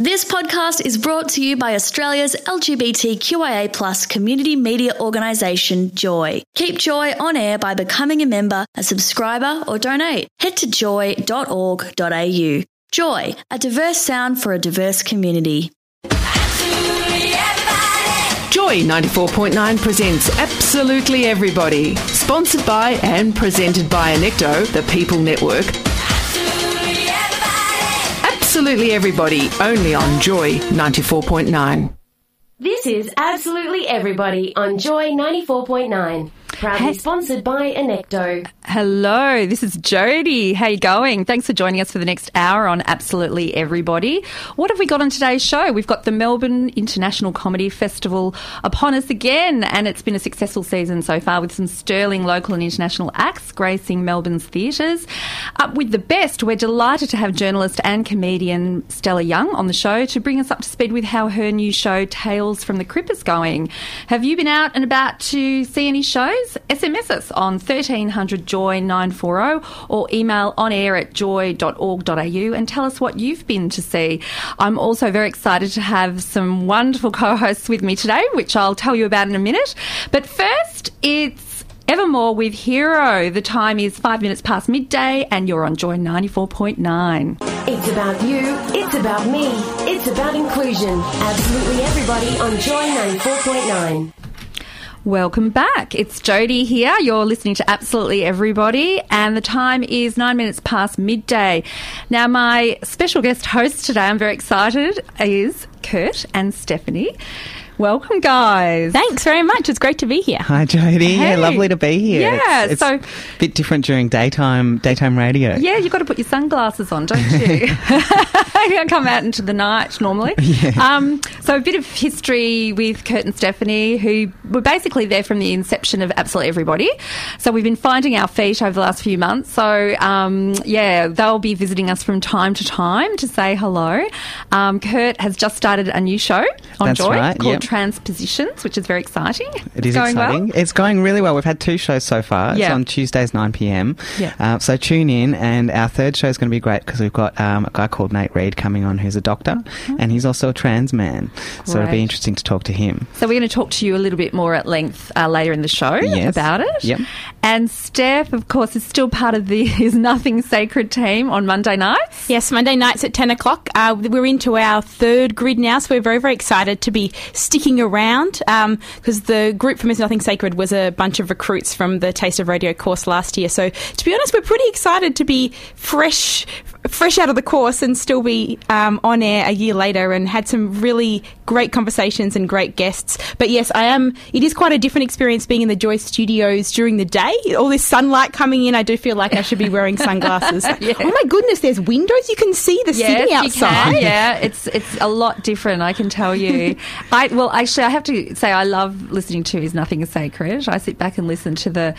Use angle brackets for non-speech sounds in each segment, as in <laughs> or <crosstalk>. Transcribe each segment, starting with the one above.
This podcast is brought to you by Australia's LGBTQIA plus community media organisation, Joy. Keep Joy on air by becoming a member, a subscriber, or donate. Head to joy.org.au. Joy, a diverse sound for a diverse community. Joy 94.9 presents Absolutely Everybody, sponsored by and presented by Anecto, the People Network. Absolutely Everybody, only on Joy 94.9. This is Absolutely Everybody on Joy 94.9. Proudly Hey. sponsored by Anecto. Hello, this is Jody. How you going? Thanks for joining us for the next hour on Absolutely Everybody. What have we got on today's show? We've got the Melbourne International Comedy Festival upon us again, and it's been a successful season so far with some sterling local and international acts gracing Melbourne's theatres. Up with the best, we're delighted to have journalist and comedian Stella Young on the show to bring us up to speed with how her new show Tales from the Crip is going. Have you been out and about to see any shows? SMS us on 1300 Joy 940 or email on air at joy.org.au and tell us what you've been to see. I'm also very excited to have some wonderful co hosts with me today, which I'll tell you about in a minute. But first, it's Evermore with Hero. The time is five minutes past midday, and you're on Joy 94.9. It's about you, it's about me, it's about inclusion. Absolutely Everybody on Joy 94.9. Welcome back. It's Jody here. You're listening to Absolutely Everybody, and the time is nine minutes past midday. Now, my special guest host today, I'm very excited, is Kurt and Stephanie. Welcome, guys. Thanks very much. It's great to be here. Hi, Jodie. Hey. Yeah, lovely to be here. Yeah, it's, it's so- a bit different during daytime daytime radio. Yeah, you've got to put your sunglasses on, don't you? <laughs> <laughs> you don't come out into the night normally. <laughs> Um, so, a bit of history with Kurt and Stephanie, who were basically there from the inception of Absolutely Everybody. So, we've been finding our feet over the last few months. So, um, yeah, they'll be visiting us from time to time to say hello. Um, Kurt has just started a new show on That's Joy right, called yep. Transpositions, which is very exciting. It is going well. exciting. It's going really well. We've had two shows so far. It's Yeah. on Tuesdays, 9 p.m. Yeah. Uh, so tune in, and our third show is going to be great because we've got um, a guy called Nate Reed coming on who's a doctor, and he's also a trans man. So it'll be interesting to talk to him. So we're going to talk to you a little bit more at length uh, later in the show Yes. about it. Yep. And Steph, of course, is still part of the <laughs> Is Nothing Sacred team on Monday nights. Yes, Monday nights at 10 o'clock. Uh, we're into our third grid now, so we're very, very excited to be sticking around um, because the group from Is Nothing Sacred was a bunch of recruits from the Taste of Radio course last year. So, to be honest, we're pretty excited to be fresh. Fresh out of the course and still be um, on air a year later, and had some really great conversations and great guests. But yes, I am. It is quite a different experience being in the Joy Studios during the day. All this sunlight coming in, I do feel like I should be wearing <laughs> sunglasses. <laughs> Oh my goodness, there's windows. You can see the city Yes, you outside. <laughs> Yeah, it's it's a lot different. I can tell you. I well, actually, I have to say, I love listening to Is Nothing Is Sacred. I sit back and listen to the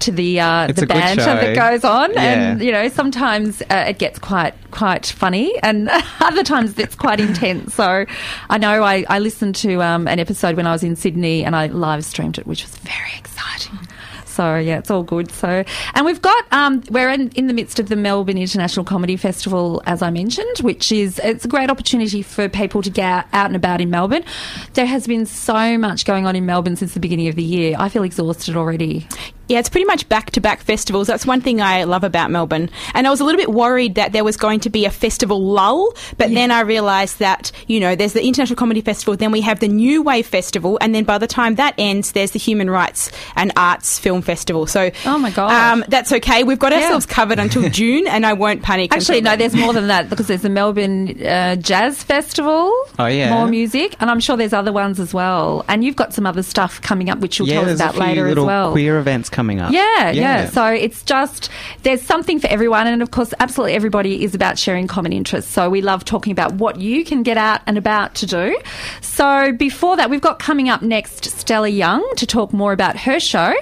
to the uh, the banter that goes on, and you know, sometimes uh, it gets quite quite quite funny, and <laughs> other times it's quite intense. So, I know I I listened to um, an episode when I was in Sydney, and I live streamed it, which was very exciting. So yeah, it's all good. So, and we've got um, we're in, in the midst of the Melbourne International Comedy Festival, as I mentioned, which is it's a great opportunity for people to get out, out and about in Melbourne. There has been so much going on in Melbourne since the beginning of the year. I feel exhausted already. Yeah, it's pretty much back to back festivals. That's one thing I love about Melbourne. And I was a little bit worried that there was going to be a festival lull, but then I realised that, you know, there's the International Comedy Festival, then we have the New Wave Festival, and then by the time that ends, there's the Human Rights and Arts Film Festival. So, Oh my God. Um, that's okay. We've got Yeah. ourselves covered until <laughs> June, and I won't panic. Actually, no, there's more than that because there's the Melbourne uh, Jazz Festival. Oh, yeah. more music, and I'm sure there's other ones as well. And you've got some other stuff coming up, which you'll yeah, tell us there's about a few later as little well. queer events coming up. Yeah, yeah, So it's just there's something for everyone, and of course, absolutely everybody is about sharing common interests. So we love talking about what you can get out and about to do. So before that, we've got coming up next Stella Young to talk more about her show.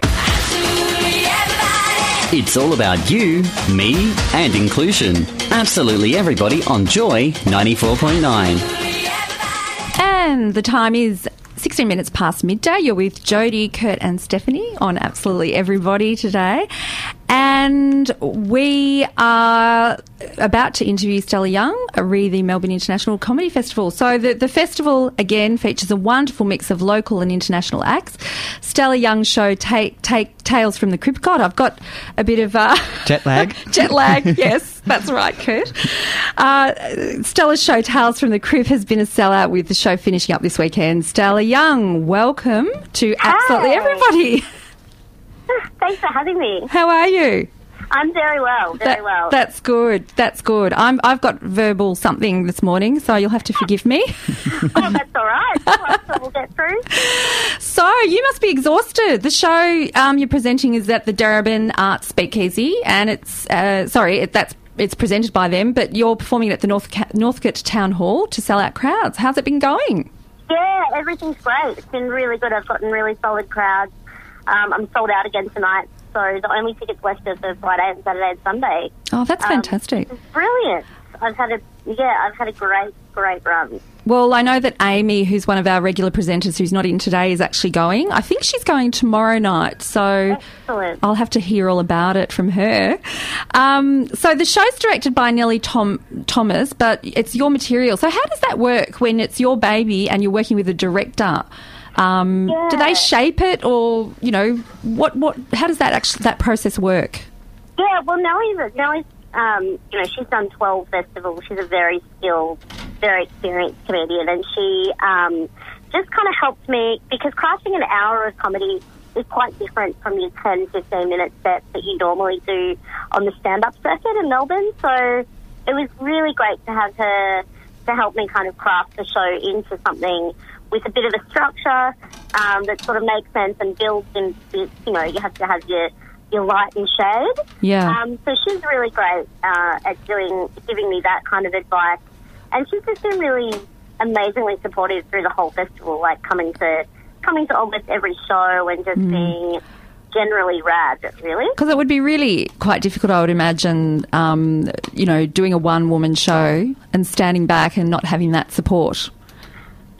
It's all about you, me, and inclusion. Absolutely everybody on Joy 94.9. And the time is 16 minutes past midday. You're with Jody, Kurt, and Stephanie on Absolutely Everybody today. And we are about to interview Stella Young, re the Melbourne International Comedy Festival. So the, the festival again features a wonderful mix of local and international acts. Stella Young's show take take Tales from the Crip. God, I've got a bit of uh, Jet lag. <laughs> jet lag. <laughs> yes, that's right, Kurt. Uh, Stella's show Tales from the Crip has been a sellout with the show finishing up this weekend. Stella Young, welcome to absolutely Hi. everybody. <laughs> <laughs> Thanks for having me. How are you? I'm very well, very That- well. That's good. That's good. I'm, I've got verbal something this morning, so you'll have to forgive me. <laughs> oh, that's all right. Well, get through. <laughs> so you must be exhausted. The show um, you're presenting is at the Darebin Arts Speakeasy, and it's uh, sorry, it, that's it's presented by them, but you're performing at the North Northcote Town Hall to sell out crowds. How's it been going? Yeah, everything's great. It's been really good. I've gotten really solid crowds. Um, I'm sold out again tonight, so the only tickets left are for Friday and Saturday and Sunday. Oh, that's Um, fantastic. Brilliant. I've had a yeah, I've had a great, great run. Well, I know that Amy, who's one of our regular presenters who's not in today, is actually going. I think she's going tomorrow night. So Excellent. I'll have to hear all about it from her. Um, so the show's directed by Nellie Tom- Thomas, but it's your material. So how does that work when it's your baby and you're working with a director? Um, Do they shape it, or you know, what? What? How does that actually that process work? Yeah, well, Nellie's, Nellie's um, you know, she's done 12 festivals. She's a very skilled, very experienced comedian, and she um, just kind of helped me because crafting an hour of comedy is quite different from your 10, 15 minute sets that you normally do on the stand up circuit in Melbourne. So it was really great to have her to help me kind of craft the show into something with a bit of a structure um, that sort of makes sense and builds in, you know, you have to have your your light and shade. Yeah. Um, so she's really great uh, at doing, giving me that kind of advice, and she's just been really amazingly supportive through the whole festival, like coming to coming to almost every show and just being generally rad, really. Because it would be really quite difficult, I would imagine, um, you know, doing a one woman show and standing back and not having that support.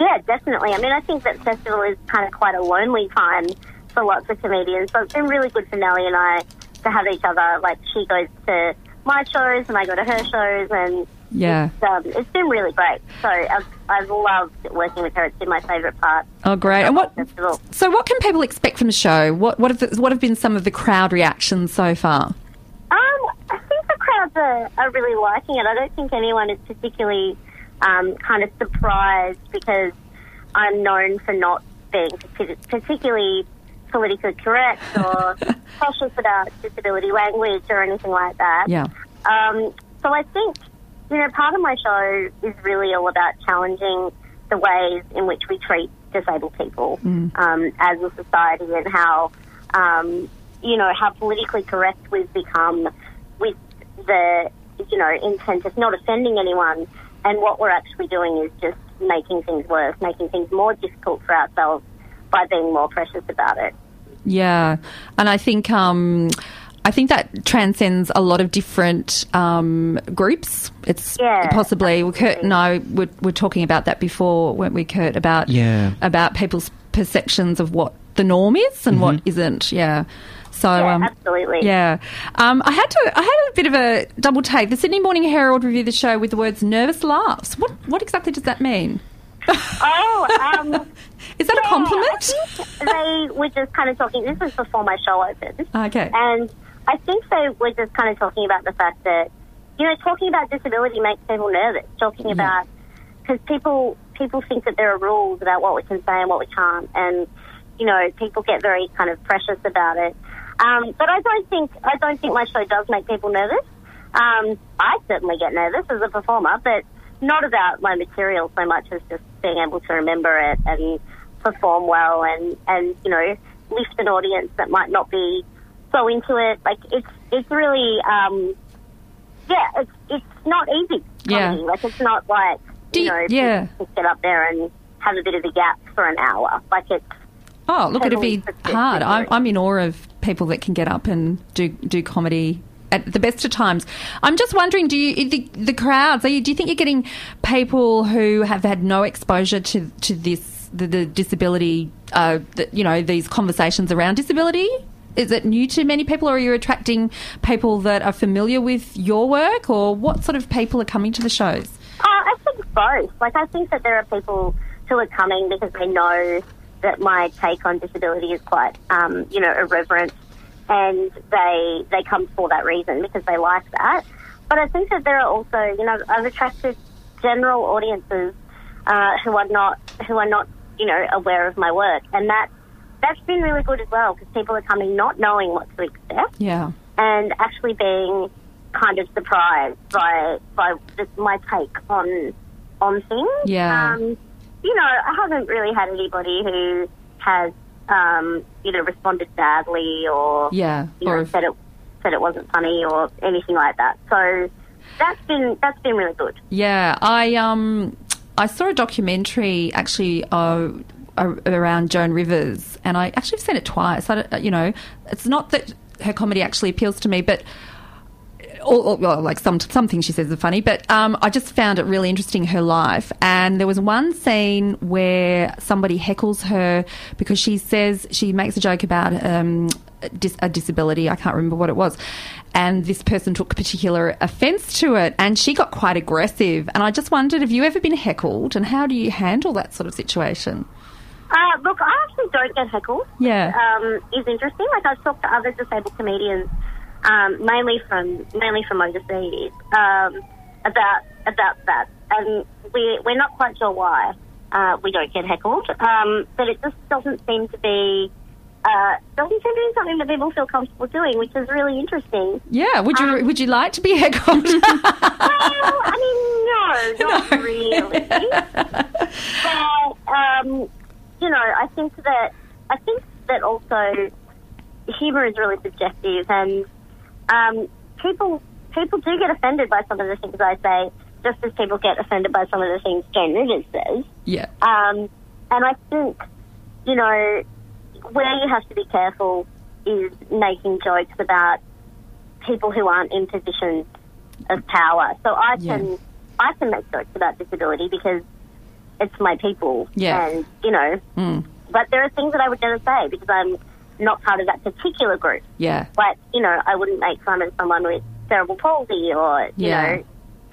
Yeah, definitely. I mean, I think that festival is kind of quite a lonely time for lots of comedians. So it's been really good for Nellie and I to have each other. Like she goes to my shows and I go to her shows, and Yeah. it's, um, it's been really great. So I've, I've loved working with her. It's been my favourite part. Oh, great. And what? festival. So, what can people expect from the show? What what have the, what have been some of the crowd reactions so far? Um, I think the crowds are, are really liking it. I don't think anyone is particularly um, kind of surprised because I'm known for not being particularly politically correct or <laughs> cautious about disability language or anything like that. Yeah. Um, so I think, you know, part of my show is really all about challenging the ways in which we treat disabled people um, as a society and how, um, you know, how politically correct we've become with the, you know, intent of not offending anyone. And what we're actually doing is just making things worse, making things more difficult for ourselves by being more precious about it. Yeah, and I think um, I think that transcends a lot of different um, groups. It's Yeah, possibly well, Kurt and I were, were talking about that before, weren't we, Kurt? About Yeah. about people's perceptions of what the norm is and what isn't. Yeah. So Yeah, um, absolutely. Yeah, um, I had to. I had a bit of a double take. The Sydney Morning Herald reviewed the show with the words "nervous laughs." What what exactly does that mean? Oh, um, <laughs> Is that a compliment? They were just kind of talking. This was before my show opened. Okay. And I think they were just kind of talking about the fact that, you know, talking about disability makes people nervous. Talking about because people people think that there are rules about what we can say and what we can't, and you know, people get very kind of precious about it. Um, but I don't think I don't think my show does make people nervous. Um, I certainly get nervous as a performer, but not about my material so much as just being able to remember it and perform well and, and you know, lift an audience that might not be so into it. Like it's it's really um, yeah, it's it's not easy. Yeah. Like it's not like Do you you- know, yeah. just get up there and have a bit of a gap for an hour. Like it's Oh, look, it'd be hard. I'm. I'm in awe of people that can get up and do do comedy at the best of times. I'm just wondering, do you the, the crowds? You, do you think you're getting people who have had no exposure to to this the, the disability? Uh, the, you know, these conversations around disability. is it new to many people, or are you attracting people that are familiar with your work, or what sort of people are coming to the shows? Uh, I think both. Like, I think that there are people who are coming because they know that my take on disability is quite, um, you know, irreverent, and they they come for that reason because they like that. But I think that there are also, you know, I've attracted general audiences uh, who are not who are not, you know, aware of my work, and that that's been really good as well because people are coming not knowing what to expect Yeah. and actually being kind of surprised by by my take on on things. Yeah. Um, you know, I haven't really had anybody who has um, you know responded badly or Yeah. you Or know, said it said it wasn't funny or anything like that. So that's been that's been really good. Yeah, I um I saw a documentary actually uh, around Joan Rivers, and I actually have seen it twice. I you know, it's not that her comedy actually appeals to me, but. Or, like some some things she says are funny, but um, I just found it really interesting her life. And there was one scene where somebody heckles her because she says she makes a joke about um, a disability. I can't remember what it was, and this person took particular offence to it, and she got quite aggressive. And I just wondered, have you ever been heckled, and how do you handle that sort of situation? Uh, look, I actually don't get heckled. Yeah. Um, is interesting. Like I've talked to other disabled comedians, um, mainly from mainly from overseas, um, about about that, and we we're not quite sure why uh, we don't get heckled. Um, but it just doesn't seem to be. Uh, doesn't seem to be something that people feel comfortable doing, which is really interesting. Yeah, would you Um, would you like to be heckled? <laughs> Well, I mean, <laughs> no, not really. but um, you know, I think that I think that also humor is really subjective, and um, people people do get offended by some of the things I say, just as people get offended by some of the things Joan Rivers says. yeah, Um, and I think, you know, where you have to be careful is making jokes about people who aren't in positions of power. So I Yeah. can I can make jokes about disability because it's my people. Yeah. And, you know, Mm. but there are things that I would never say because I'm not part of that particular group. yeah, But, you know, I wouldn't make fun of someone with cerebral palsy or, you Yeah. know,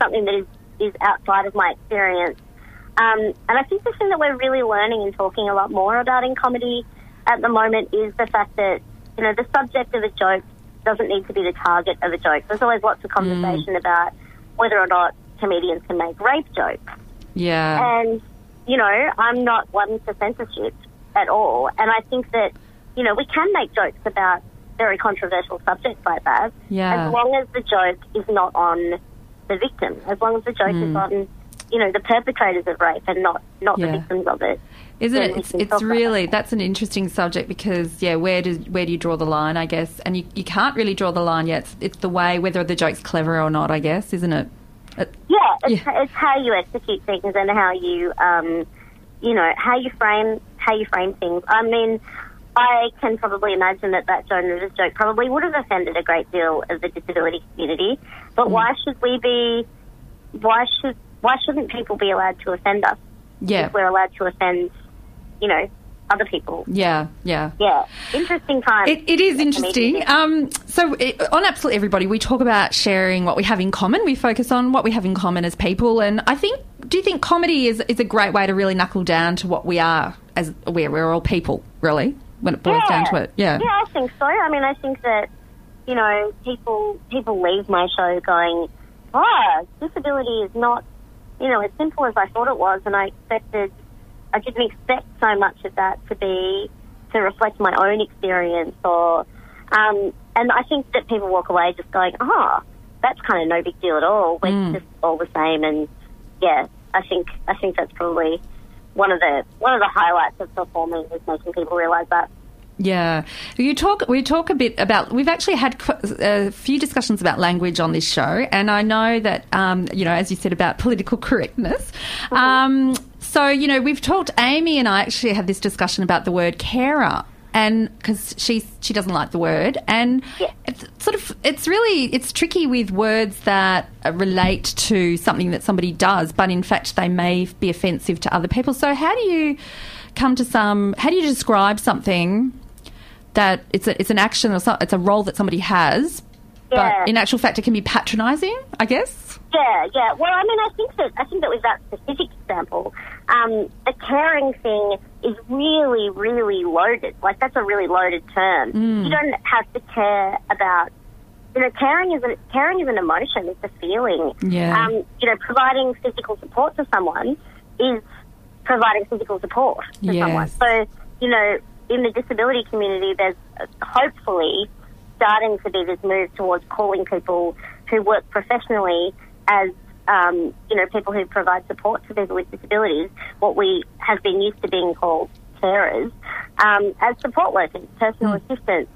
something that is, is outside of my experience. Um, and I think the thing that we're really learning and talking a lot more about in comedy at the moment is the fact that, you know, the subject of a joke doesn't need to be the target of a joke. There's always lots of conversation about whether or not comedians can make rape jokes. yeah, And, you know, I'm not one for censorship at all. And I think that, you know, we can make jokes about very controversial subjects like that. Yeah. As long as the joke is not on the victim, as long as the joke is on, you know, the perpetrators of rape and not, not. Yeah. the victims of it. Isn't it? It's, it's really that. that's an interesting subject because yeah, where do where do you draw the line? I guess, and you, you can't really draw the line yet. It's, it's the way whether the joke's clever or not. I guess, isn't it? It- Yeah, it's, Yeah. it's how you execute things and how you, um, you know, how you frame how you frame things. I mean, I can probably imagine that that Joan Rivers joke probably would have offended a great deal of the disability community. But why should we be? Why should why shouldn't people be allowed to offend us yeah, if we're allowed to offend, you know, other people? yeah, yeah. Yeah, interesting time. It, it is interesting. Um, so, it, on Absolutely Everybody, we talk about sharing what we have in common. We focus on what we have in common as people. And I think, do you think comedy is, is a great way to really knuckle down to what we are as we're, we're all people, really, when it boils down to it? Yeah. Yeah, I think so. I mean, I think that you know people people leave my show going, "Ah, disability is not you know as simple as I thought it was," and I expected I didn't expect so much of that to be to reflect my own experience or um, and I think that people walk away just going, "Ah, that's kind of no big deal at all. We're just all the same." And yeah, I think I think that's probably one of the one of the highlights of performing is making people realise that. Yeah, you talk. We talk a bit about. We've actually had a few discussions about language on this show, and I know that um, you know, as you said about political correctness. Um, so you know, we've talked. Amy and I actually had this discussion about the word carer. And because she she doesn't like the word, and Yeah. it's sort of it's really it's tricky with words that relate to something that somebody does, but in fact they may be offensive to other people. So how do you come to some? How do you describe something that it's a, it's an action or some, it's a role that somebody has, Yeah. but in actual fact, it can be patronising. I guess. Yeah, yeah. Well, I mean, I think that I think that with that specific example, um, the caring thing is really, really loaded. Like that's a really loaded term. You don't have to care about. You know, caring is an caring is an emotion. It's a feeling. Yeah. Um, you know, providing physical support to someone is providing physical support to Yes. someone. So, you know, in the disability community, there's uh, hopefully starting to be this move towards calling people who work professionally as um, you know people who provide support to people with disabilities, what we have been used to being called carers, um, as support workers, personal assistants.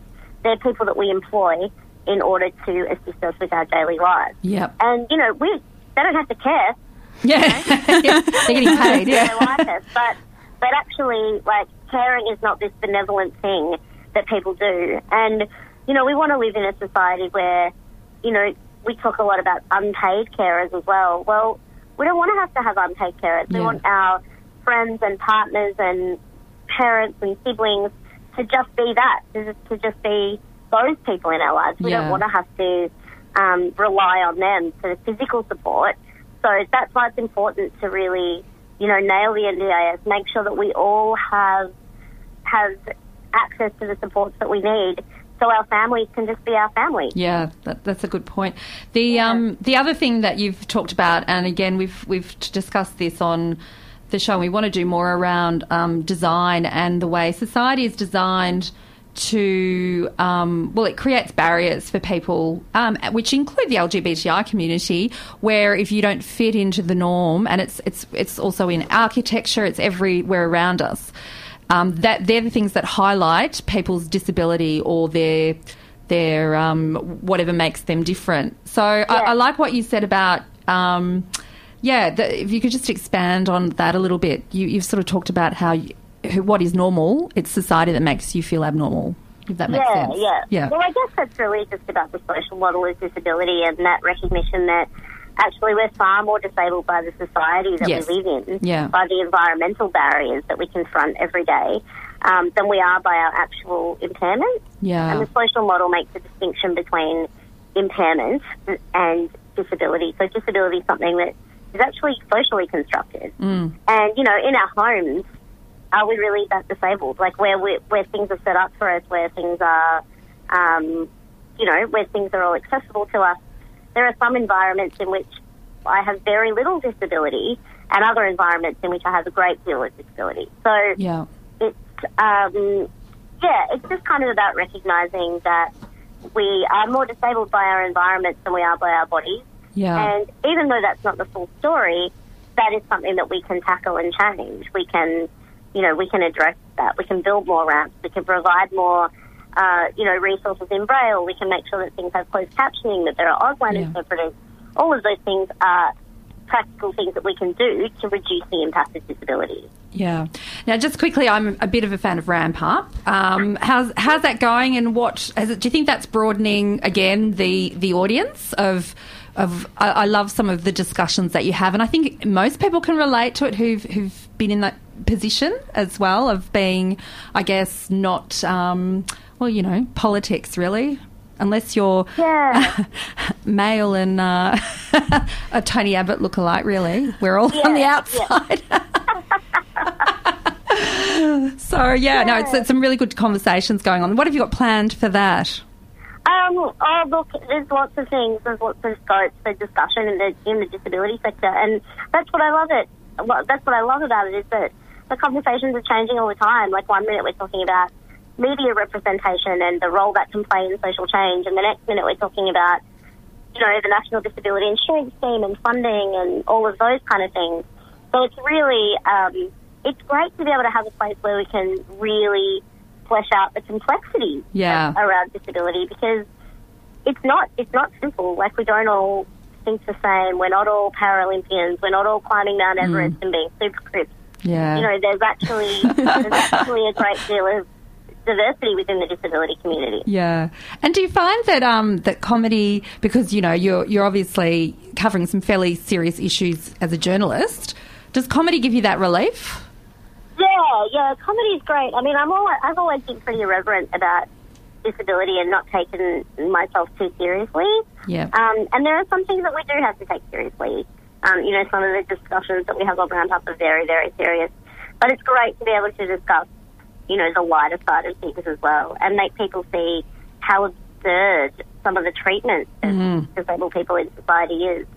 They're people that we employ in order to assist us with our daily lives. Yep. And you know, we they don't have to care Yeah. <laughs> They're getting paid. they Yeah. like us. But but actually, like caring is not this benevolent thing that people do. And you know, we want to live in a society where you know we talk a lot about unpaid carers as well. Well, we don't want to have to have unpaid carers. We Yeah. want our friends and partners and parents and siblings to just be that, to just, to just be those people in our lives. We Yeah. don't want to have to um, rely on them for physical support. So that's why it's important to really, you know, nail the NDIS, make sure that we all have have access to the supports that we need, so our families can just be our family. Yeah, that, that's a good point. The um, the other thing that you've talked about, and again we've we've discussed this on the show. We want to do more around um, design and the way society is designed to um, well, it creates barriers for people, um, which include the LGBTI community, where if you don't fit into the norm, and it's it's it's also in architecture, it's everywhere around us. Um, that they're the things that highlight people's disability or their their um, whatever makes them different. So I, I like what you said about. Um, yeah, the, if you could just expand on that a little bit. You, you've sort of talked about how you, what is normal. It's society that makes you feel abnormal. If that makes yeah, sense. yeah, Yeah. Well, I guess that's really just about the social model of disability and that recognition that actually we're far more disabled by the society that Yes. we live in, Yeah. by the environmental barriers that we confront every day, um, than we are by our actual impairments. Yeah. And the social model makes a distinction between impairment and disability. So disability is something that is actually socially constructed. Mm. And, you know, in our homes, are we really that disabled? Like where we, where things are set up for us, where things are, um, you know, where things are all accessible to us. There are some environments in which I have very little disability, and other environments in which I have a great deal of disability. So Yeah. it's um, yeah, it's just kind of about recognizing that we are more disabled by our environments than we are by our bodies. Yeah. And even though that's not the full story, that is something that we can tackle and change. We can, you know, we can address that. We can build more ramps. We can provide more, uh, you know, resources in Braille. We can make sure that things have closed captioning, that there are Auslan Yeah. interpreters. All of those things are practical things that we can do to reduce the impact of disability. Yeah. Now, just quickly, I'm a bit of a fan of Ramp Up. Um, how's how's that going? And what has it, do you think that's broadening again the the audience of of? I, I love some of the discussions that you have, and I think most people can relate to it who've who've been in that position as well of being, I guess, not um, well, you know, politics really. Unless you're Yeah. <laughs> male and uh, <laughs> a Tony Abbott lookalike, really. We're all on the Yeah, outside. <laughs> So yeah, no, it's, it's some really good conversations going on. What have you got planned for that? Um, oh, look, there's lots of things. There's lots of scopes for discussion in the in the disability sector, and that's what I love it. Well, That's what I love about it is that the conversations are changing all the time. Like one minute we're talking about media representation and the role that can play in social change, and the next minute we're talking about you know the National Disability Insurance Scheme and funding and all of those kind of things. So it's really um, it's great to be able to have a place where we can really flesh out the complexity Yeah. around disability because it's not it's not simple. Like we don't all think the same. We're not all Paralympians. We're not all climbing Mount Everest and being super crips. Yeah. You know, there's actually <laughs> there's actually a great deal of diversity within the disability community. Yeah, and do you find that um, that comedy, because you know you're you're obviously covering some fairly serious issues as a journalist, does comedy give you that relief? Yeah, yeah, comedy's great. I mean, I'm all, I've always been pretty irreverent about disability and not taken myself too seriously. Yeah. Um, and there are some things that we do have to take seriously. Um, you know, some of the discussions that we have on Ramp Up are very, very serious. But it's great to be able to discuss, you know, the lighter side of things as well and make people see how absurd some of the treatment of disabled people in society is.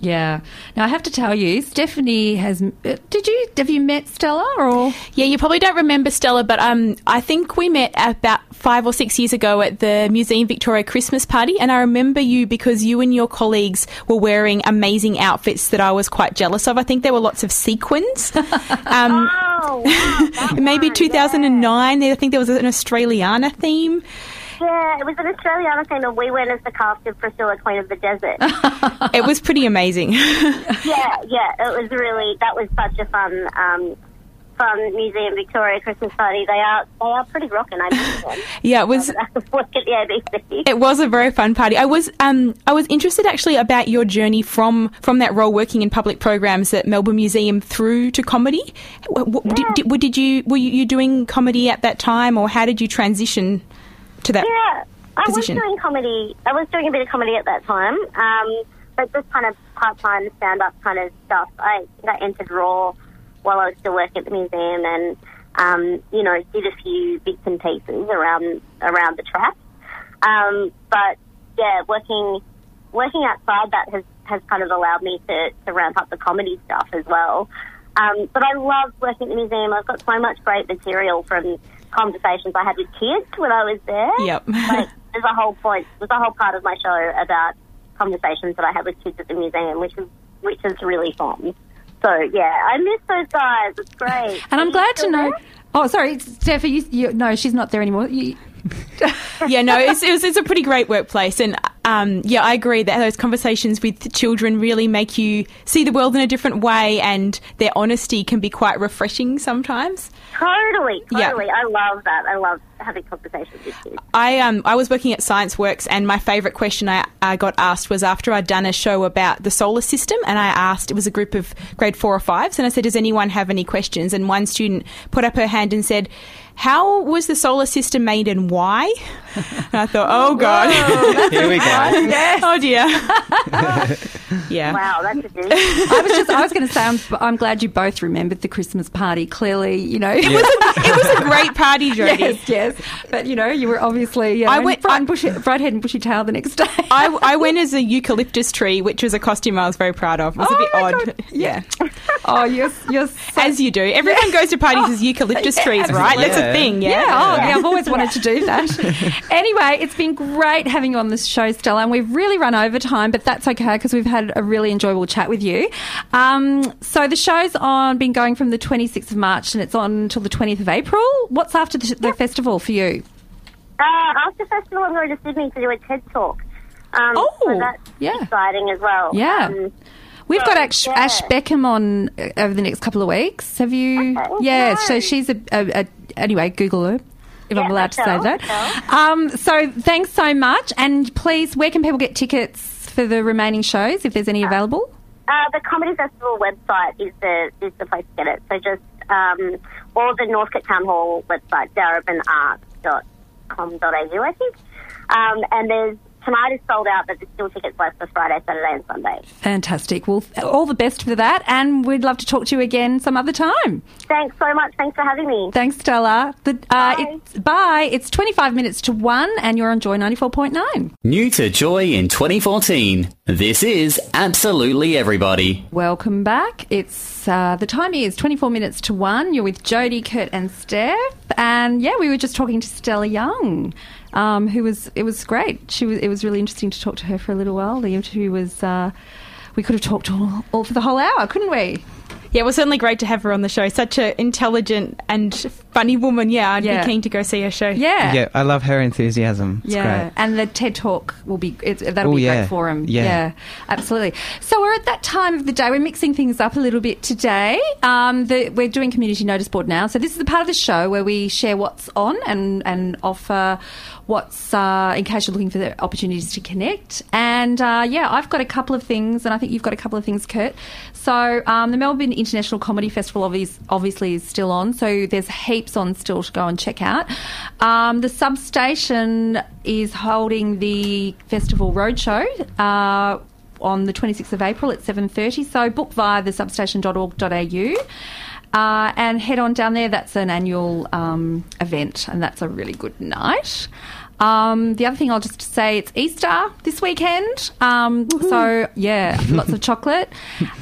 Yeah. Now I have to tell you, Stephanie has. uh, Did you have you met Stella or? Yeah, you probably don't remember Stella, but um, I think we met about five or six years ago at the Museum Victoria Christmas party, and I remember you because you and your colleagues were wearing amazing outfits that I was quite jealous of. I think there were lots of sequins. <laughs> Um, Oh, wow. <laughs> maybe one, 2009, I think there was an Australiana theme. Yeah. yeah, it was an Australiana thing, and we went as the cast of Priscilla, Queen of the Desert. <laughs> It was pretty amazing. <laughs> yeah, yeah, it was really that was such a fun, um, fun Museum Victoria Christmas party. They are they are pretty rocking. I miss them. <laughs> yeah, it was. Look at the ABC. It was a very fun party. I was um, I was interested actually about your journey from from that role working in public programs at Melbourne Museum through to comedy. W- did, did, did you were you, you doing comedy at that time, or how did you transition to that? Yeah, I position. was doing comedy. I was doing a bit of comedy at that time, um, but just kind of part-time stand-up kind of stuff. I, I entered Raw while I was still working at the museum, and um, you know, did a few bits and pieces around around the track. Um, but yeah, working working outside that has has kind of allowed me to to ramp up the comedy stuff as well. Um, but I love working at the museum. I've got so much great material from conversations I had with kids when I was there. Yep. like, there's a whole point. There's a whole part of my show about conversations that I had with kids at the museum, which is which is really fun. So yeah, I miss those guys. It's great. And I'm glad to know. there? Oh, sorry, Steph. You, you, no, she's not there anymore. You, <laughs> yeah, no, it's, it was, it's a pretty great workplace, and um, yeah, I agree that those conversations with children really make you see the world in a different way, and their honesty can be quite refreshing sometimes. Totally, Yeah. totally. I love that. I love having conversations with kids. I um I was working at Scienceworks, and my favourite question I, I got asked was after I'd done a show about the solar system, and I asked it was a group of grade four or fives, and I said, "Does anyone have any questions?" And one student put up her hand and said. How was the solar system made and why? And I thought, oh god, Here we go. <laughs> oh dear. <laughs> yeah. Wow, that's a dude. I was just. I was going to say. I'm, I'm glad you both remembered the Christmas party. Clearly, you know. It was a, it was a great party, Jodie. <laughs> yes, yes. But you know, you were obviously. You know, I um, went- bright, I- bushy, bright head and bushy tail the next day. I, I went as a eucalyptus tree, which was a costume I was very proud of. It was a Oh bit odd. God. Yeah. oh, you're you're so As you do. Everyone goes to parties oh, as eucalyptus trees, right? That's Yeah. A thing, yeah. Yeah, oh, yeah, I've always wanted to do that. <laughs> anyway, it's been great having you on this show, Stella, and we've really run over time, but that's okay because we've had a really enjoyable chat with you. Um, so the show's on, been going from the 26th of March and it's on until the 20th of April. What's after the, the festival for you? Uh, after festival, I'm going to Sydney to do a TED talk. Um, Oh, so that's yeah. exciting as well. Yeah. Um, We've got Ash, yeah. Ash Beckham on uh, over the next couple of weeks. Have you? Okay. Yeah, so she's a, a, a anyway. Google her. If I'm Yeah, allowed to say that. Um, so thanks so much, and please, where can people get tickets for the remaining shows if there's any available? Uh, the Comedy Festival website is the is the place to get it. So just um, or the Northcote Town Hall website, darebinart.com.au, I think. Um, and there's tonight is sold out, but there's still tickets left for Friday, Saturday, and Sunday. Fantastic. Well, all the best for that, and we'd love to talk to you again some other time. Thanks so much. Thanks for having me. Thanks, Stella. The, uh, Bye. It's, bye. It's 25 minutes to one, and you're on Joy 94.9. New to Joy in 2014. This is Absolutely Everybody. Welcome back. It's uh, the time is 24 minutes to one. You're with Jodie, Kurt, and Steph, and yeah, we were just talking to Stella Young, um, who was it was great. She was it was really interesting to talk to her for a little while. The interview was uh, we could have talked all, all for the whole hour, couldn't we? Yeah, it was certainly great to have her on the show. Such an intelligent and funny woman. Yeah, I'd Yeah. be keen to go see her show. Yeah. Yeah, I love her enthusiasm. It's yeah, great. and the TED Talk will be it's, that'll Oh, be a yeah. great forum. Yeah. absolutely. So we're at that time of the day. We're mixing things up a little bit today. Um, the, we're doing community notice board now. So this is the part of the show where we share what's on and and offer what's uh, in case you're looking for the opportunities to connect. And uh, yeah, I've got a couple of things, and I think you've got a couple of things, Kurt. So um, the Melbourne International Comedy Festival obviously is still on, so there's heaps on still to go and check out. Um, the substation is holding the festival roadshow. Uh, on the 26th of April at 7.30 so book via the substation.org.au uh, and head on down there that's an annual um, event and that's a really good night um, the other thing I'll just say it's Easter this weekend. Um, so, yeah, lots of <laughs> chocolate.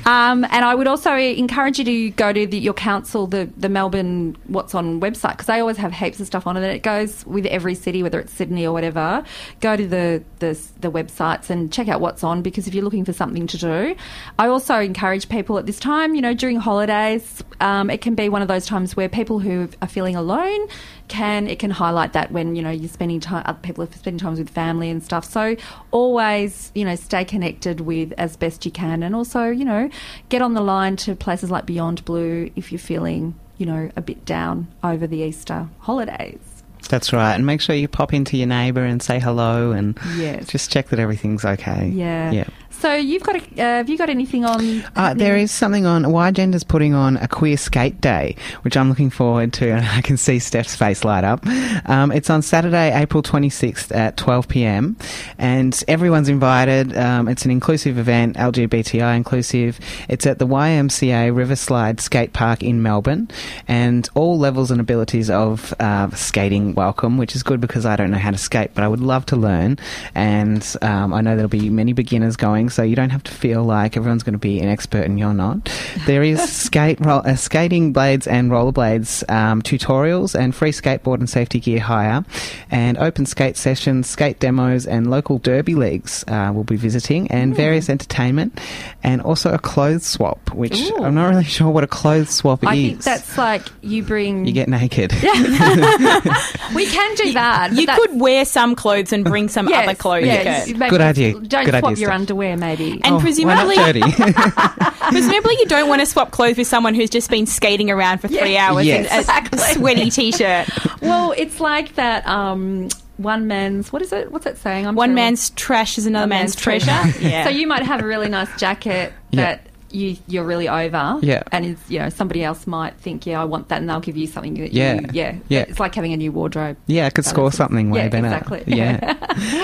Um, and I would also encourage you to go to the, your council, the, the Melbourne What's On website, because they always have heaps of stuff on it. And it goes with every city, whether it's Sydney or whatever. Go to the, the, the websites and check out what's on, because if you're looking for something to do, I also encourage people at this time, you know, during holidays, um, it can be one of those times where people who are feeling alone can it can highlight that when you know you're spending time other people are spending time with family and stuff so always you know stay connected with as best you can and also you know get on the line to places like beyond blue if you're feeling you know a bit down over the easter holidays That's right, and make sure you pop into your neighbour and say hello, and Yes. just check that everything's okay. yeah yeah. So you've got a, uh, have you got anything on Uh, there is something on. Y Gender's putting on a queer skate day, which I'm looking forward to, and I can see Steph's face light up. Um, it's on Saturday, April 26th at 12 p.m., and everyone's invited. Um, it's an inclusive event, LGBTI inclusive. It's at the YMCA Riverslide Skate Park in Melbourne, and all levels and abilities of uh, skating welcome, which is good because I don't know how to skate, but I would love to learn, and um, I know there'll be many beginners going, so you don't have to feel like everyone's going to be an expert and you're not. There is <laughs> skate ro- uh, skating blades and rollerblades um, tutorials and free skateboard and safety gear hire, and open skate sessions, skate demos, and local derby leagues uh, will be visiting, and various entertainment, and also a clothes swap, which Ooh. I'm not really sure what a clothes swap I is. I think that's like you bring you get naked. <laughs> <laughs> we can do that but You could wear some clothes and bring some Yes, other clothes. yes. Kurt. Good idea. Don't Good swap idea, your Steph. underwear, maybe. And Oh, presumably, we're not dirty. presumably you don't want to swap clothes with someone who's just been skating around for three Yeah. hours Yes. in a Exactly. sweaty t-shirt. well, it's like that. Um, one man's what is it? What's that saying? I'm One terrible. man's trash is another One man's, treasure. <laughs> yeah. So you might have a really nice jacket Yeah. that you you're really over. Yeah. And it's, you know somebody else might think, yeah, I want that, and they'll give you something that Yeah. you, yeah, Yeah. It's like having a new wardrobe. Yeah, I could That score is- something way yeah, better. exactly. Yeah.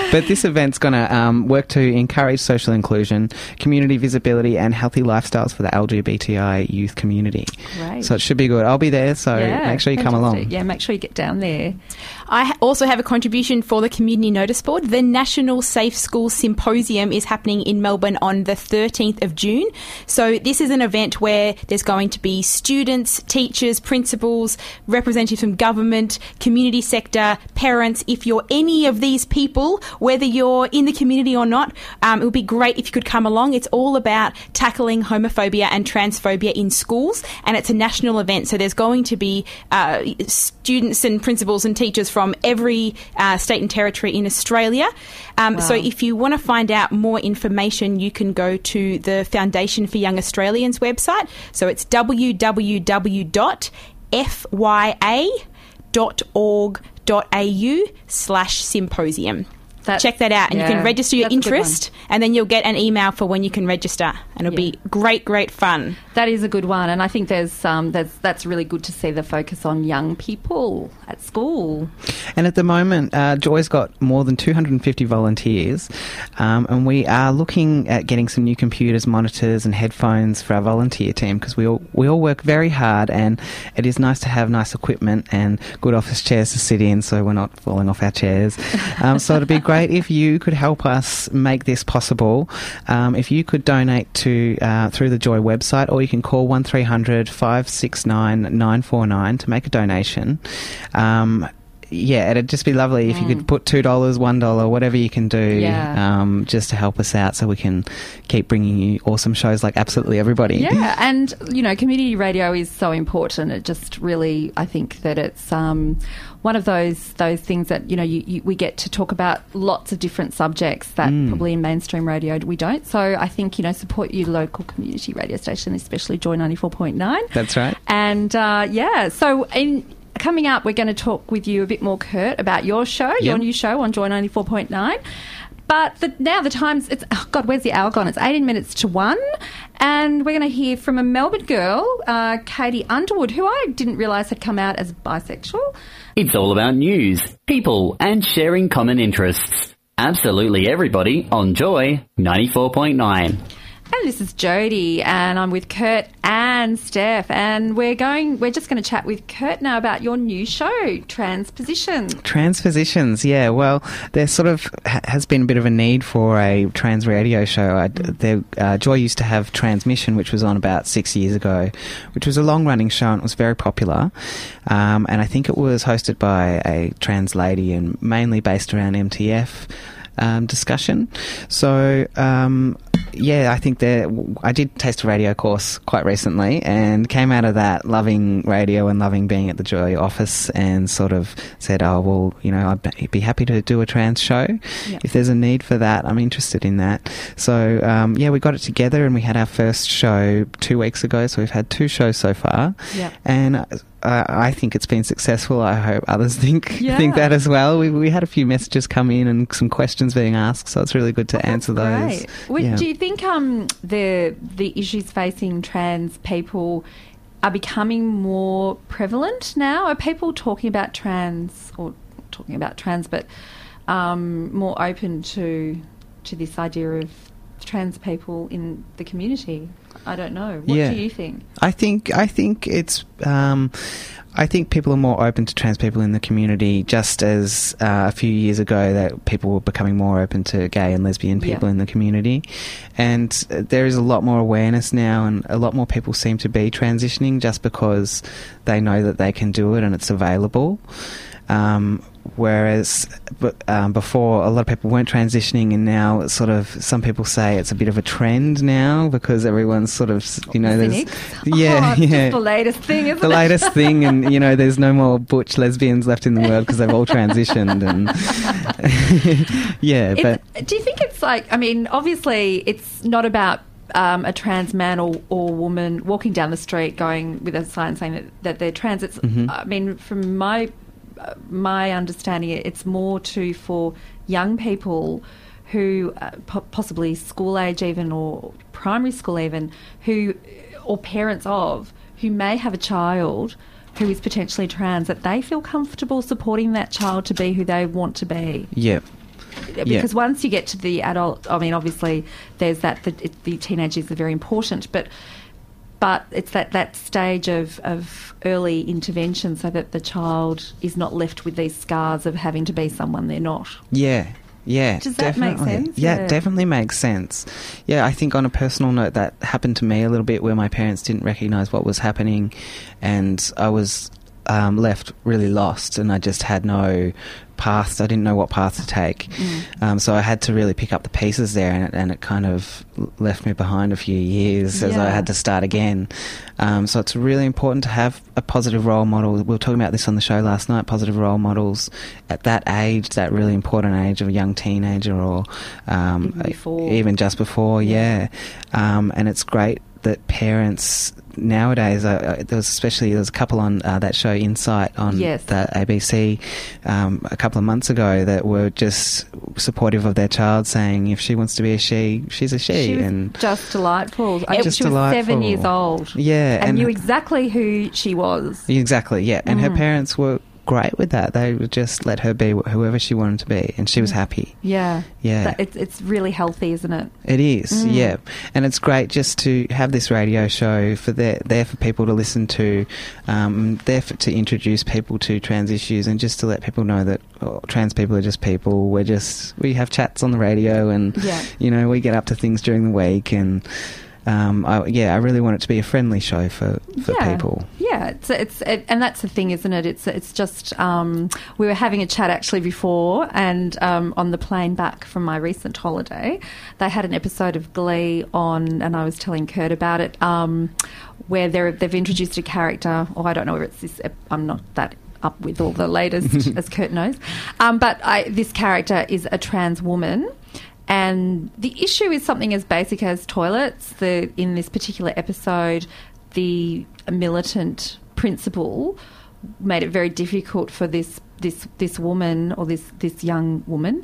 <laughs> but this event's going to um, work to encourage social inclusion, community visibility, and healthy lifestyles for the LGBTI youth community. Great. So it should be good. I'll be there, so Yeah, make sure you come along. Yeah, make sure you get down there. I also have a contribution for the Community Notice Board. The National Safe School Symposium is happening in Melbourne on the 13th of June. So, this is an event where there's going to be students, teachers, principals, representatives from government, community sector, parents. If you're any of these people, whether you're in the community or not, um, it would be great if you could come along. It's all about tackling homophobia and transphobia in schools, and it's a national event. So, there's going to be uh, students and principals and teachers from every uh, state and territory in Australia. Um, So, if you want to find out more information, you can go to the Foundation for Young Australians website. So, it's www.fya.org.au slash symposium. Check that out, and you can register your that's a good one. interest, and then you'll get an email for when you can register, and it'll Yeah. be great, great fun. That is a good one, and I think there's um, there's that's really good to see the focus on young people at school. And at the moment, uh, Joy's got more than 250 volunteers, um, and we are looking at getting some new computers, monitors, and headphones for our volunteer team because we all we all work very hard, and it is nice to have nice equipment and good office chairs to sit in, so we're not falling off our chairs. <laughs> Um, so it'd be great if you could help us make this possible. Um, if you could donate to uh, through the Joy website, or you can call one 569 949 to make a donation. Um, yeah, it'd just be lovely if you could put two dollars, one dollar, whatever you can do, Yeah. um, just to help us out, so we can keep bringing you awesome shows like absolutely everybody. Yeah, <laughs> and you know, community radio is so important. It just really, I think that it's um, one of those those things that you know you, you, we get to talk about lots of different subjects that probably in mainstream radio we don't. So I think you know support your local community radio station, especially Joy ninety four point nine. That's right. And uh, yeah, so in, coming up, we're going to talk with you a bit more, Kurt, about your show, your new show on Joy 94.9. But the, now the time's, it's, oh God, where's the hour gone? It's 18 minutes to one. And we're going to hear from a Melbourne girl, uh, Katie Underwood, who I didn't realise had come out as bisexual. It's all about news, people, and sharing common interests. Absolutely everybody on Joy 94.9. And this is Jody, and I'm with Kurt and Steph, and we're going. We're just going to chat with Kurt now about your new show, Transposition. Transpositions, yeah. Well, there sort of ha- has been a bit of a need for a trans radio show. I, there, uh, Joy used to have Transmission, which was on about six years ago, which was a long running show and it was very popular. Um, and I think it was hosted by a trans lady and mainly based around MTF. Um, discussion. So, um, yeah, I think that I did taste a radio course quite recently and came out of that loving radio and loving being at the Joy office and sort of said, oh, well, you know, I'd be- happy to do a trans show. If there's a need for that, I'm interested in that. So, um, yeah, we got it together and we had our first show two weeks ago. So we've had two shows so far. Yep. And uh, I think it's been successful. I hope others <laughs> think Yeah. think that as well. We, we had a few messages come in and some questions being asked, so it's really good to answer those. Would- Yeah. Do you think um, the the issues facing trans people are becoming more prevalent now? Are people talking about trans or talking about trans, but um, more open to to this idea of trans people in the community? I don't know. What Yeah. do you think? I think I think it's um, I think people are more open to trans people in the community, just as uh, a few years ago that people were becoming more open to gay and lesbian people Yeah. in the community, and uh, there is a lot more awareness now, and a lot more people seem to be transitioning just because they know that they can do it and it's available. Um, whereas but, um, before, a lot of people weren't transitioning, and now it's sort of some people say it's a bit of a trend now because everyone's sort of you know there's <laughs> yeah oh, it's yeah the latest thing, isn't the it? latest <laughs> thing, and you know, there's no more butch lesbians left in the world because they've all transitioned, and <laughs> yeah, but do you think it's like? I mean, obviously, it's not about um, a trans man or, or woman walking down the street going with a sign saying that, that they're trans. It's, Mm-hmm. I mean, from my my understanding, it's more to for young people who uh, po- possibly school age even or primary school even who or parents of who may have a child who is potentially trans that they feel comfortable supporting that child to be who they want to be. Yeah, because once you get to the adult, I mean, obviously there's that the, the teenagers are very important, but but it's that that stage of of early intervention so that the child is not left with these scars of having to be someone they're not. yeah. Yeah, Does that make sense? Yeah, Yeah. definitely makes sense. Yeah, I think on a personal note, that happened to me a little bit where my parents didn't recognise what was happening, and I was um, left really lost, and I just had no path. I didn't know what path to take, Mm. um, so I had to really pick up the pieces there, and it, and it kind of left me behind a few years as I had to start again. Um, so it's really important to have a positive role model. We were talking about this on the show last night. Positive role models at that age, that really important age of a young teenager, or um, Even before. even just before, yeah. Um, and it's great that parents nowadays, uh, there was especially there was a couple on uh, that show Insight on Yes. the ABC um, a couple of months ago that were just supportive of their child, saying if she wants to be a she, she's a she, She was and just delightful. I- Just she was seven years old. Yeah, and, and- knew exactly who she was. Exactly, yeah. And Mm. her parents were great with that. They would just let her be whoever she wanted to be, and she was happy. Yeah, Yeah. It's it's really healthy, isn't it? It is, Mm. yeah. And it's great just to have this radio show for there, there for people to listen to, um, there for, to introduce people to trans issues, and just to let people know that oh, trans people are just people. We're just we have chats on the radio, and Yeah. you know we get up to things during the week, and um, I, yeah, I really want it to be a friendly show for for yeah. people. Yeah, it's it's it, and that's the thing, isn't it? It's it's just um, we were having a chat actually before, and um, on the plane back from my recent holiday, they had an episode of Glee on, and I was telling Kurt about it, um, where they're, they've introduced a character, or I don't know whether it's this. I'm not that up with all the latest, <laughs> as Kurt knows, um, but I, this character is a trans woman. And the issue is something as basic as toilets. The in this particular episode, the militant principal made it very difficult for this this this woman or this this young woman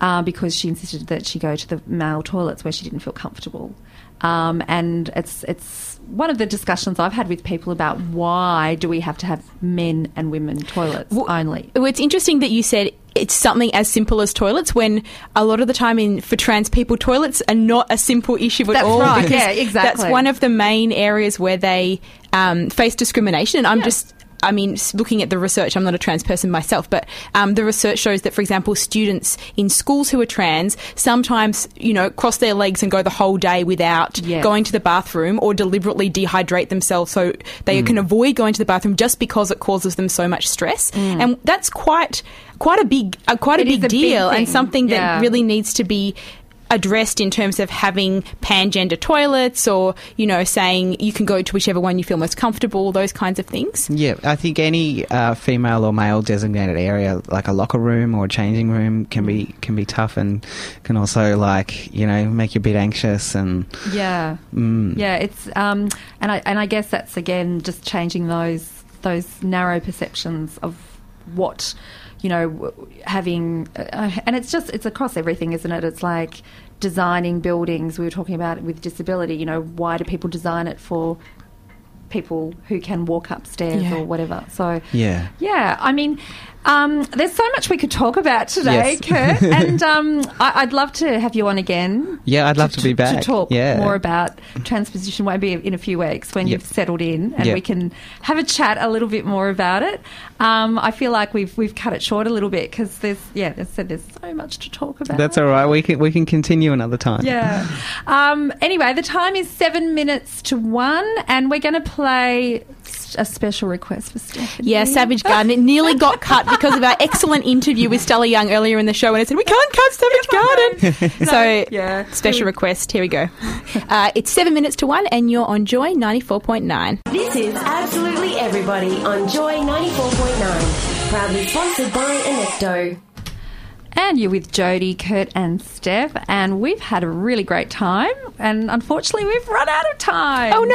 uh, because she insisted that she go to the male toilets where she didn't feel comfortable. Um, and it's it's one of the discussions I've had with people about why do we have to have men and women toilets only. Well, it's interesting that you said it's something as simple as toilets when a lot of the time in for trans people toilets are not a simple issue at That's all right, yeah, exactly. that's one of the main areas where they um, face discrimination and I'm just I mean, looking at the research, I'm not a trans person myself, but um, the research shows that, for example, students in schools who are trans sometimes, you know, cross their legs and go the whole day without Yeah. going to the bathroom or deliberately dehydrate themselves so they can avoid going to the bathroom just because it causes them so much stress. And that's quite quite a big uh, quite a It big a big deal and thing. something that Yeah. really needs to be addressed in terms of having pangender toilets or you know saying you can go to whichever one you feel most comfortable those kinds of things Yeah, I think any uh, female or male designated area, like a locker room or a changing room, can be can be tough and can also like you know make you a bit anxious and Yeah, Mm. yeah. It's um, and I and I guess that's again just changing those those narrow perceptions of what you know having, uh, and it's just it's across everything, isn't it? It's like designing buildings. We were talking about it with disability. You know, why do people design it for? people who can walk upstairs Yeah. or whatever so Yeah. yeah i mean um, there's so much we could talk about today Yes. kurt <laughs> and um, I- i'd love to have you on again Yeah, I'd love to be back. to talk Yeah. more about transposition maybe in a few weeks when Yep. you've settled in and Yep. we can have a chat a little bit more about it. Um, I feel like we've we've cut it short a little bit because there's yeah, as I said there's so much to talk about. That's all right. We can we can continue another time. Yeah. <laughs> Um, anyway, the time is seven minutes to one, and we're going to play a special request for Stephanie. yeah savage garden it nearly got cut because of our excellent interview with stella young earlier in the show and I said we can't cut savage garden <laughs> so yeah. special request here we go uh, it's seven minutes to one and you're on joy 94.9 This is Absolutely Everybody on Joy 94.9. Proudly sponsored by Enecto. And you're with Jodie, Kurt, and Steph, and we've had a really great time. And unfortunately, we've run out of time. Oh, no.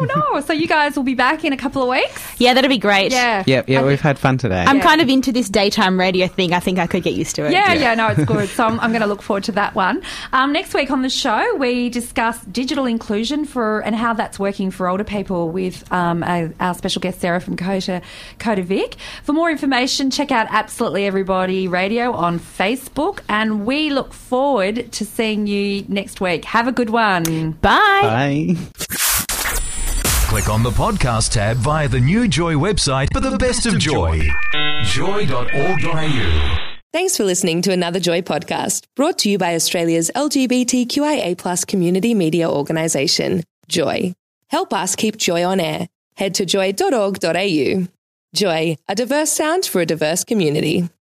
Oh no! So you guys will be back in a couple of weeks. yeah that'd be great Yeah. Yep. Yeah, I we've had fun today. I'm Yeah. kind of into this daytime radio thing. I think I could get used to it. Yeah, yeah, no, it's good. So I'm, I'm going to look forward to that one. Um, next week on the show, we discuss digital inclusion for and how that's working for older people with um, our, our special guest Sarah from COTA, COTA Vic. For more information, check out Absolutely Everybody Radio on Facebook, and we look forward to seeing you next week. Have a good one. Bye. Bye. Click on the podcast tab via the new Joy website for the best of Joy. Joy.org.au. Thanks for listening to another Joy podcast brought to you by Australia's LGBTQIA community media organisation, Joy. Help us keep Joy on air. Head to joy.org.au. Joy, a diverse sound for a diverse community.